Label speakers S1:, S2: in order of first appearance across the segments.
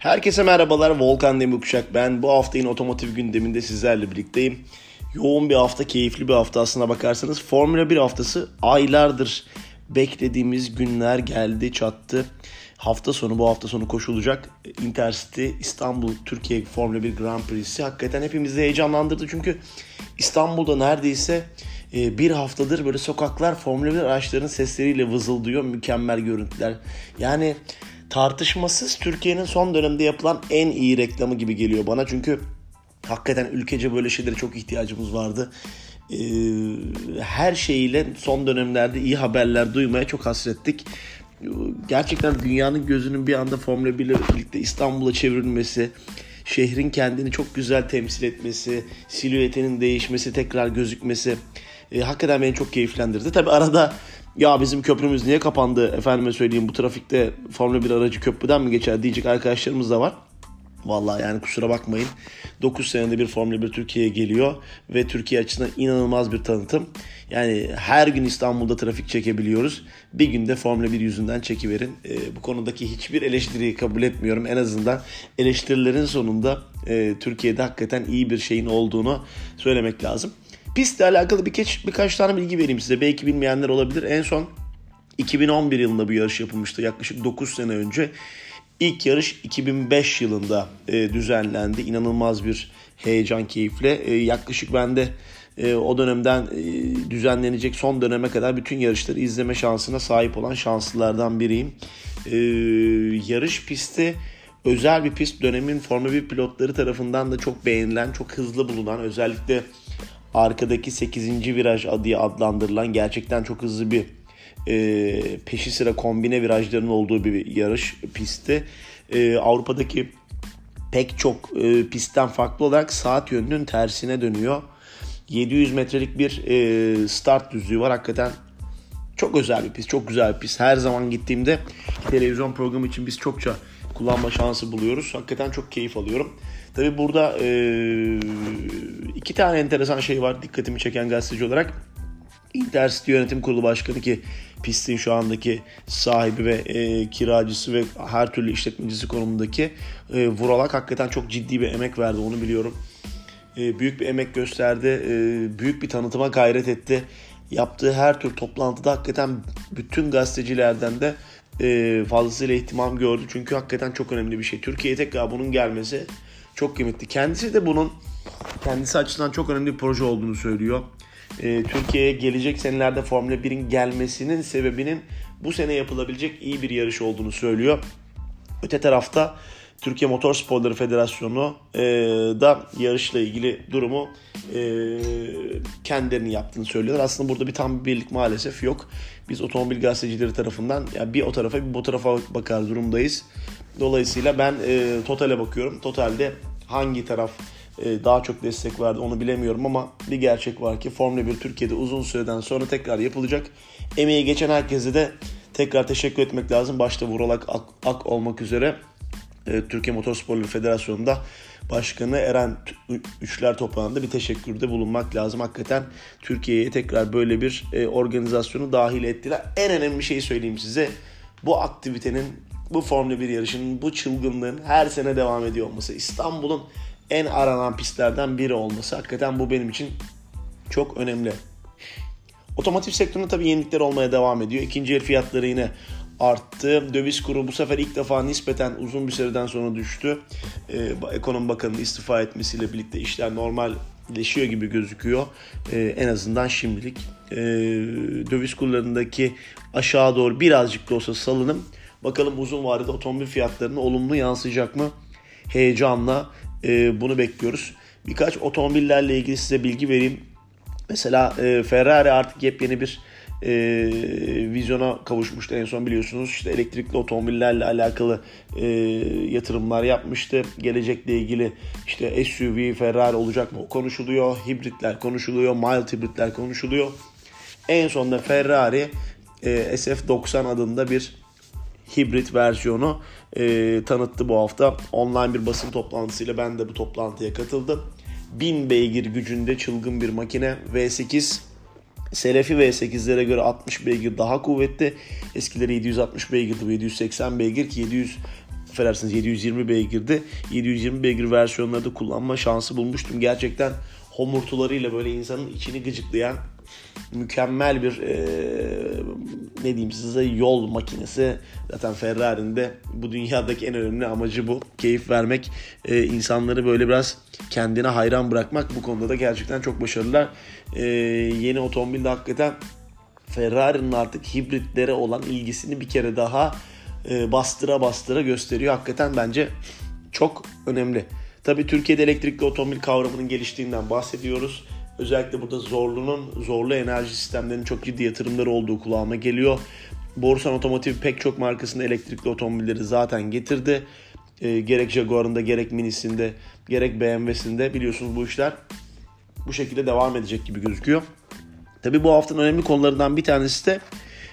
S1: Herkese merhabalar. Volkan Demirkuşak ben. Bu hafta otomotiv gündeminde sizlerle birlikteyim. Yoğun bir hafta, keyifli bir hafta aslına bakarsanız. Formula 1 haftası aylardır beklediğimiz günler geldi, çattı. Hafta sonu bu hafta sonu koşulacak Intercity İstanbul Türkiye Formula 1 Grand Prix'si hakikaten hepimizi heyecanlandırdı. Çünkü İstanbul'da neredeyse e, bir haftadır böyle sokaklar Formula 1 araçlarının sesleriyle vızıldıyor. Mükemmel görüntüler. Yani tartışmasız Türkiye'nin son dönemde yapılan en iyi reklamı gibi geliyor bana. Çünkü hakikaten ülkece böyle şeylere çok ihtiyacımız vardı. Ee, her şeyiyle son dönemlerde iyi haberler duymaya çok hasrettik. Gerçekten dünyanın gözünün bir anda Formula 1 ile birlikte İstanbul'a çevrilmesi, şehrin kendini çok güzel temsil etmesi, silüetinin değişmesi, tekrar gözükmesi e, hakikaten beni çok keyiflendirdi. Tabi arada ya bizim köprümüz niye kapandı efendime söyleyeyim bu trafikte Formula 1 aracı köprüden mi geçer diyecek arkadaşlarımız da var. Vallahi yani kusura bakmayın. 9 senede bir Formula 1 Türkiye'ye geliyor ve Türkiye açısından inanılmaz bir tanıtım. Yani her gün İstanbul'da trafik çekebiliyoruz. Bir günde Formula 1 yüzünden çekiverin. E, bu konudaki hiçbir eleştiriyi kabul etmiyorum. En azından eleştirilerin sonunda e, Türkiye'de hakikaten iyi bir şeyin olduğunu söylemek lazım. Pistle alakalı birkaç, birkaç tane bilgi vereyim size. Belki bilmeyenler olabilir. En son 2011 yılında bu yarış yapılmıştı. Yaklaşık 9 sene önce. İlk yarış 2005 yılında e, düzenlendi. İnanılmaz bir heyecan, keyifle. E, yaklaşık ben de e, o dönemden e, düzenlenecek son döneme kadar bütün yarışları izleme şansına sahip olan şanslılardan biriyim. E, yarış pisti özel bir pist. Dönemin Formula 1 pilotları tarafından da çok beğenilen, çok hızlı bulunan, özellikle arkadaki 8. viraj diye adlandırılan gerçekten çok hızlı bir e, peşi sıra kombine virajların olduğu bir yarış pisti. E, Avrupa'daki pek çok e, pistten farklı olarak saat yönünün tersine dönüyor. 700 metrelik bir e, start düzlüğü var. Hakikaten çok özel bir pist, çok güzel bir pist. Her zaman gittiğimde televizyon programı için biz çokça kullanma şansı buluyoruz. Hakikaten çok keyif alıyorum. Tabi burada e, iki tane enteresan şey var dikkatimi çeken gazeteci olarak. Intercity Yönetim Kurulu Başkanı ki pistin şu andaki sahibi ve e, kiracısı ve her türlü işletmecisi konumundaki e, Vuralak hakikaten çok ciddi bir emek verdi onu biliyorum. E, büyük bir emek gösterdi, e, büyük bir tanıtıma gayret etti. Yaptığı her tür toplantıda hakikaten bütün gazetecilerden de e, fazlasıyla ihtimam gördü. Çünkü hakikaten çok önemli bir şey. Türkiye'ye tekrar bunun gelmesi çok kıymetli. Kendisi de bunun kendisi açısından çok önemli bir proje olduğunu söylüyor. E, Türkiye'ye gelecek senelerde Formula 1'in gelmesinin sebebinin bu sene yapılabilecek iyi bir yarış olduğunu söylüyor. Öte tarafta Türkiye Motor Sporları Federasyonu e, da yarışla ilgili durumu e, kendilerinin yaptığını söylüyorlar. Aslında burada bir tam bir birlik maalesef yok. Biz otomobil gazetecileri tarafından yani bir o tarafa bir bu tarafa bakar durumdayız. Dolayısıyla ben e, Total'e bakıyorum. Total'de hangi taraf e, daha çok destek verdi onu bilemiyorum ama bir gerçek var ki Formula 1 Türkiye'de uzun süreden sonra tekrar yapılacak. Emeği geçen herkese de tekrar teşekkür etmek lazım. Başta Vural Ak, Ak, Ak olmak üzere e, Türkiye Motorsporları Federasyonu'nda Başkanı Eren Üçler Toprağı'nda bir teşekkürde bulunmak lazım. Hakikaten Türkiye'ye tekrar böyle bir e, organizasyonu dahil ettiler. En önemli şeyi söyleyeyim size. Bu aktivitenin, bu Formula 1 yarışının, bu çılgınlığın her sene devam ediyor olması. İstanbul'un en aranan pistlerden biri olması. Hakikaten bu benim için çok önemli. Otomotiv sektöründe tabii yenilikler olmaya devam ediyor. İkinci el fiyatları yine arttı. Döviz kuru bu sefer ilk defa nispeten uzun bir süreden sonra düştü. Ee, Ekonomi Bakanı'nın istifa etmesiyle birlikte işler normalleşiyor gibi gözüküyor. Ee, en azından şimdilik. Ee, döviz kurlarındaki aşağı doğru birazcık da olsa salınım. Bakalım uzun vadede otomobil fiyatlarına olumlu yansıyacak mı? Heyecanla e, bunu bekliyoruz. Birkaç otomobillerle ilgili size bilgi vereyim. Mesela e, Ferrari artık yepyeni bir e, vizyona kavuşmuştu en son biliyorsunuz. İşte elektrikli otomobillerle alakalı e, yatırımlar yapmıştı. Gelecekle ilgili işte SUV Ferrari olacak mı konuşuluyor. Hibritler konuşuluyor. Mild hibritler konuşuluyor. En sonunda Ferrari e, SF90 adında bir hibrit versiyonu e, tanıttı bu hafta. Online bir basın toplantısıyla ben de bu toplantıya katıldım. 1000 beygir gücünde çılgın bir makine V8 Selefi V8'lere göre 60 beygir daha kuvvetli. Eskileri 760 beygirdi bu 780 beygir ki affedersiniz 720 beygirdi. 720 beygir versiyonları da kullanma şansı bulmuştum. Gerçekten homurtularıyla böyle insanın içini gıcıklayan mükemmel bir e, ne diyeyim size yol makinesi. Zaten Ferrari'nin de bu dünyadaki en önemli amacı bu. Keyif vermek, e, insanları böyle biraz kendine hayran bırakmak. Bu konuda da gerçekten çok başarılılar. E, yeni otomobilde hakikaten Ferrari'nin artık hibritlere olan ilgisini bir kere daha e, bastıra bastıra gösteriyor. Hakikaten bence çok önemli. Tabii Türkiye'de elektrikli otomobil kavramının geliştiğinden bahsediyoruz. Özellikle burada Zorlu'nun zorlu enerji sistemlerinin çok ciddi yatırımları olduğu kulağıma geliyor. Borsan Otomotiv pek çok markasında elektrikli otomobilleri zaten getirdi. E, gerek Jaguar'ında gerek Mini'sinde gerek BMW'sinde biliyorsunuz bu işler bu şekilde devam edecek gibi gözüküyor. Tabi bu haftanın önemli konularından bir tanesi de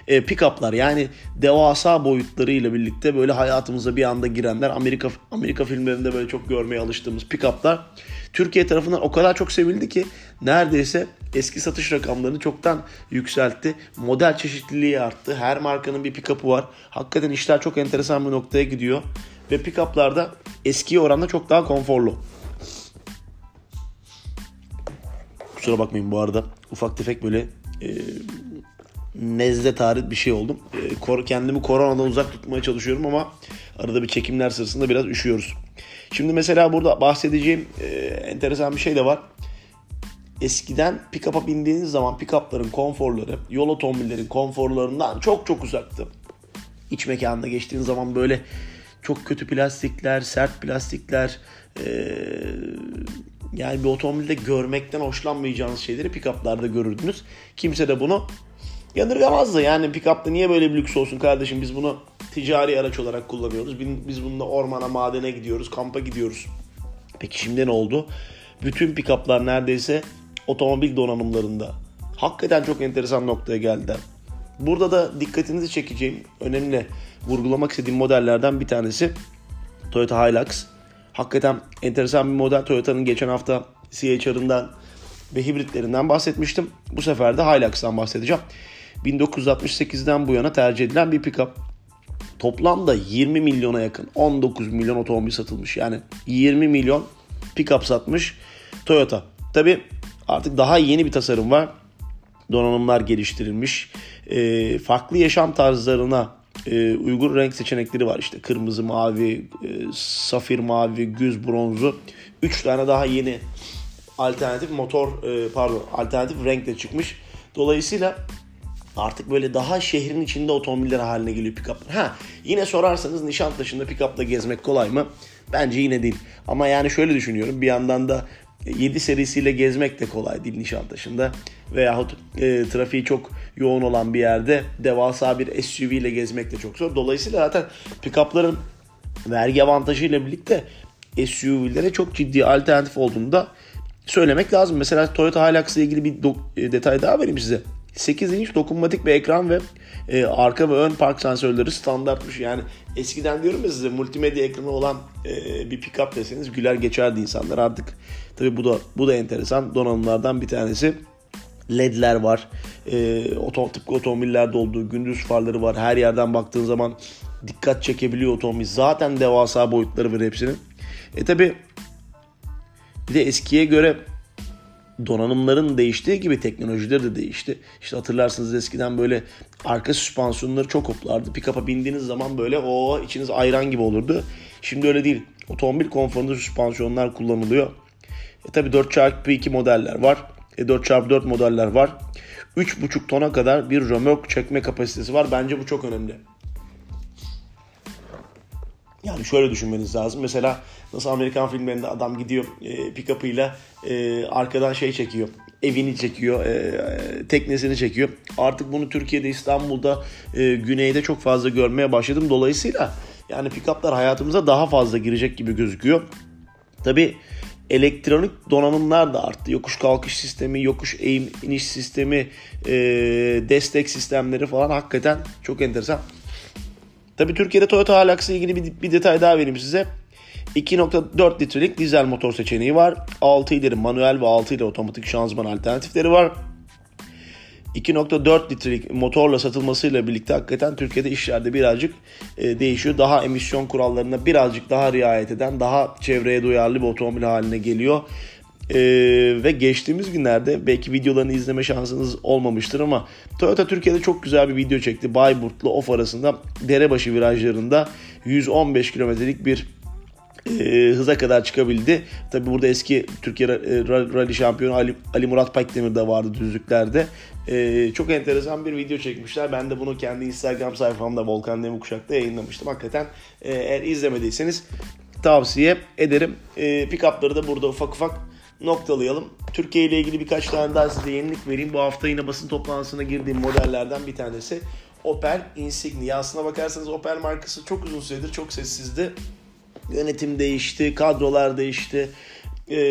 S1: e, pick-up'lar yani devasa boyutlarıyla birlikte böyle hayatımıza bir anda girenler Amerika Amerika filmlerinde böyle çok görmeye alıştığımız pick-up'lar Türkiye tarafından o kadar çok sevildi ki neredeyse eski satış rakamlarını çoktan yükseltti. Model çeşitliliği arttı. Her markanın bir pick-up'ı var. Hakikaten işler çok enteresan bir noktaya gidiyor. Ve pick-up'larda eskiye oranla çok daha konforlu. Kusura bakmayın bu arada. Ufak tefek böyle e, nezle tarih bir şey oldum. E, kendimi koronadan uzak tutmaya çalışıyorum ama arada bir çekimler sırasında biraz üşüyoruz. Şimdi mesela burada bahsedeceğim e, enteresan bir şey de var. Eskiden pick-up'a bindiğiniz zaman pick-up'ların konforları yol otomobillerin konforlarından çok çok uzaktı. İç mekanında geçtiğiniz zaman böyle çok kötü plastikler, sert plastikler, e, yani bir otomobilde görmekten hoşlanmayacağınız şeyleri pick-up'larda görürdünüz. Kimse de bunu yadırgamazdı. Yani pick-up'ta niye böyle bir lüks olsun kardeşim biz bunu ticari araç olarak kullanıyoruz. Biz bununla ormana, madene gidiyoruz, kampa gidiyoruz. Peki şimdi ne oldu? Bütün pick-up'lar neredeyse otomobil donanımlarında. Hakikaten çok enteresan noktaya geldiler. Burada da dikkatinizi çekeceğim, önemli vurgulamak istediğim modellerden bir tanesi Toyota Hilux. Hakikaten enteresan bir model. Toyota'nın geçen hafta CHR'ından ve hibritlerinden bahsetmiştim. Bu sefer de Hilux'tan bahsedeceğim. 1968'den bu yana tercih edilen bir pickup. Toplamda 20 milyona yakın 19 milyon otomobil satılmış. Yani 20 milyon pickup satmış Toyota. Tabi artık daha yeni bir tasarım var. Donanımlar geliştirilmiş. E, farklı yaşam tarzlarına e, uygun renk seçenekleri var. İşte kırmızı, mavi, e, safir mavi, güz bronzu. 3 tane daha yeni alternatif motor e, pardon alternatif renkle çıkmış. Dolayısıyla artık böyle daha şehrin içinde otomobiller haline geliyor pick-up. Ha yine sorarsanız Nişantaşı'nda pick-up'la gezmek kolay mı? Bence yine değil. Ama yani şöyle düşünüyorum. Bir yandan da 7 serisiyle gezmek de kolay değil Nişantaşı'nda. Veyahut e, trafiği çok yoğun olan bir yerde devasa bir SUV ile gezmek de çok zor. Dolayısıyla zaten pick-up'ların vergi avantajıyla birlikte SUV'lere çok ciddi alternatif olduğunu da söylemek lazım. Mesela Toyota Hilux ile ilgili bir e, detay daha vereyim size. 8 inç dokunmatik bir ekran ve e, arka ve ön park sensörleri standartmış. Yani eskiden diyorum ya size multimedya ekranı olan e, bir pick-up deseniz güler geçerdi insanlar artık. Tabi bu da bu da enteresan donanımlardan bir tanesi. LED'ler var. E, otom, tıpkı otomobillerde olduğu gündüz farları var. Her yerden baktığın zaman dikkat çekebiliyor otomobil. Zaten devasa boyutları var hepsinin. E tabi bir de eskiye göre donanımların değiştiği gibi teknolojiler de değişti. İşte hatırlarsınız eskiden böyle arka süspansiyonları çok hoplardı. Pick-up'a bindiğiniz zaman böyle o içiniz ayran gibi olurdu. Şimdi öyle değil. Otomobil konforunda süspansiyonlar kullanılıyor. E tabi 4x2 modeller var. E 4x4 modeller var. 3,5 tona kadar bir römork çekme kapasitesi var. Bence bu çok önemli. Yani şöyle düşünmeniz lazım. Mesela nasıl Amerikan filmlerinde adam gidiyor e, pick-up'ıyla e, arkadan şey çekiyor. Evini çekiyor, e, teknesini çekiyor. Artık bunu Türkiye'de, İstanbul'da, e, güneyde çok fazla görmeye başladım. Dolayısıyla yani pick-up'lar hayatımıza daha fazla girecek gibi gözüküyor. Tabi elektronik donanımlar da arttı. Yokuş kalkış sistemi, yokuş eğim iniş sistemi, e, destek sistemleri falan hakikaten çok enteresan. Tabi Türkiye'de Toyota Hilux'la ilgili bir, bir detay daha vereyim size. 2.4 litrelik dizel motor seçeneği var. 6 ileri manuel ve 6 ileri otomatik şanzıman alternatifleri var. 2.4 litrelik motorla satılmasıyla birlikte hakikaten Türkiye'de işlerde birazcık e, değişiyor. Daha emisyon kurallarına birazcık daha riayet eden, daha çevreye duyarlı bir otomobil haline geliyor. Ee, ve geçtiğimiz günlerde belki videolarını izleme şansınız olmamıştır ama Toyota Türkiye'de çok güzel bir video çekti. Bayburt'la Of arasında derebaşı virajlarında 115 kilometrelik bir e, hıza kadar çıkabildi. Tabi burada eski Türkiye Rally şampiyonu Ali, Ali Murat Pakdemir de vardı düzlüklerde. E, çok enteresan bir video çekmişler. Ben de bunu kendi Instagram sayfamda Volkan Demirkuşak'ta yayınlamıştım. Hakikaten e, eğer izlemediyseniz tavsiye ederim. E, pick-up'ları da burada ufak ufak noktalayalım. Türkiye ile ilgili birkaç tane daha size yenilik vereyim. Bu hafta yine basın toplantısına girdiğim modellerden bir tanesi Opel Insignia. Aslına bakarsanız Opel markası çok uzun süredir çok sessizdi. Yönetim değişti, kadrolar değişti, e,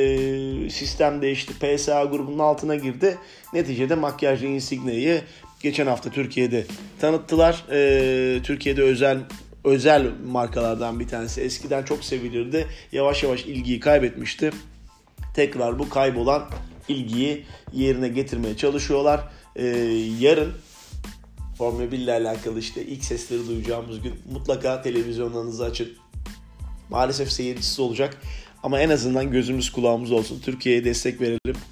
S1: sistem değişti. PSA grubunun altına girdi. Neticede makyajlı Insignia'yı geçen hafta Türkiye'de tanıttılar. E, Türkiye'de özel özel markalardan bir tanesi. Eskiden çok sevilirdi. Yavaş yavaş ilgiyi kaybetmişti tekrar bu kaybolan ilgiyi yerine getirmeye çalışıyorlar. Ee, yarın Formula 1 ile alakalı işte ilk sesleri duyacağımız gün mutlaka televizyonlarınızı açın. Maalesef seyircisi olacak ama en azından gözümüz kulağımız olsun. Türkiye'ye destek verelim.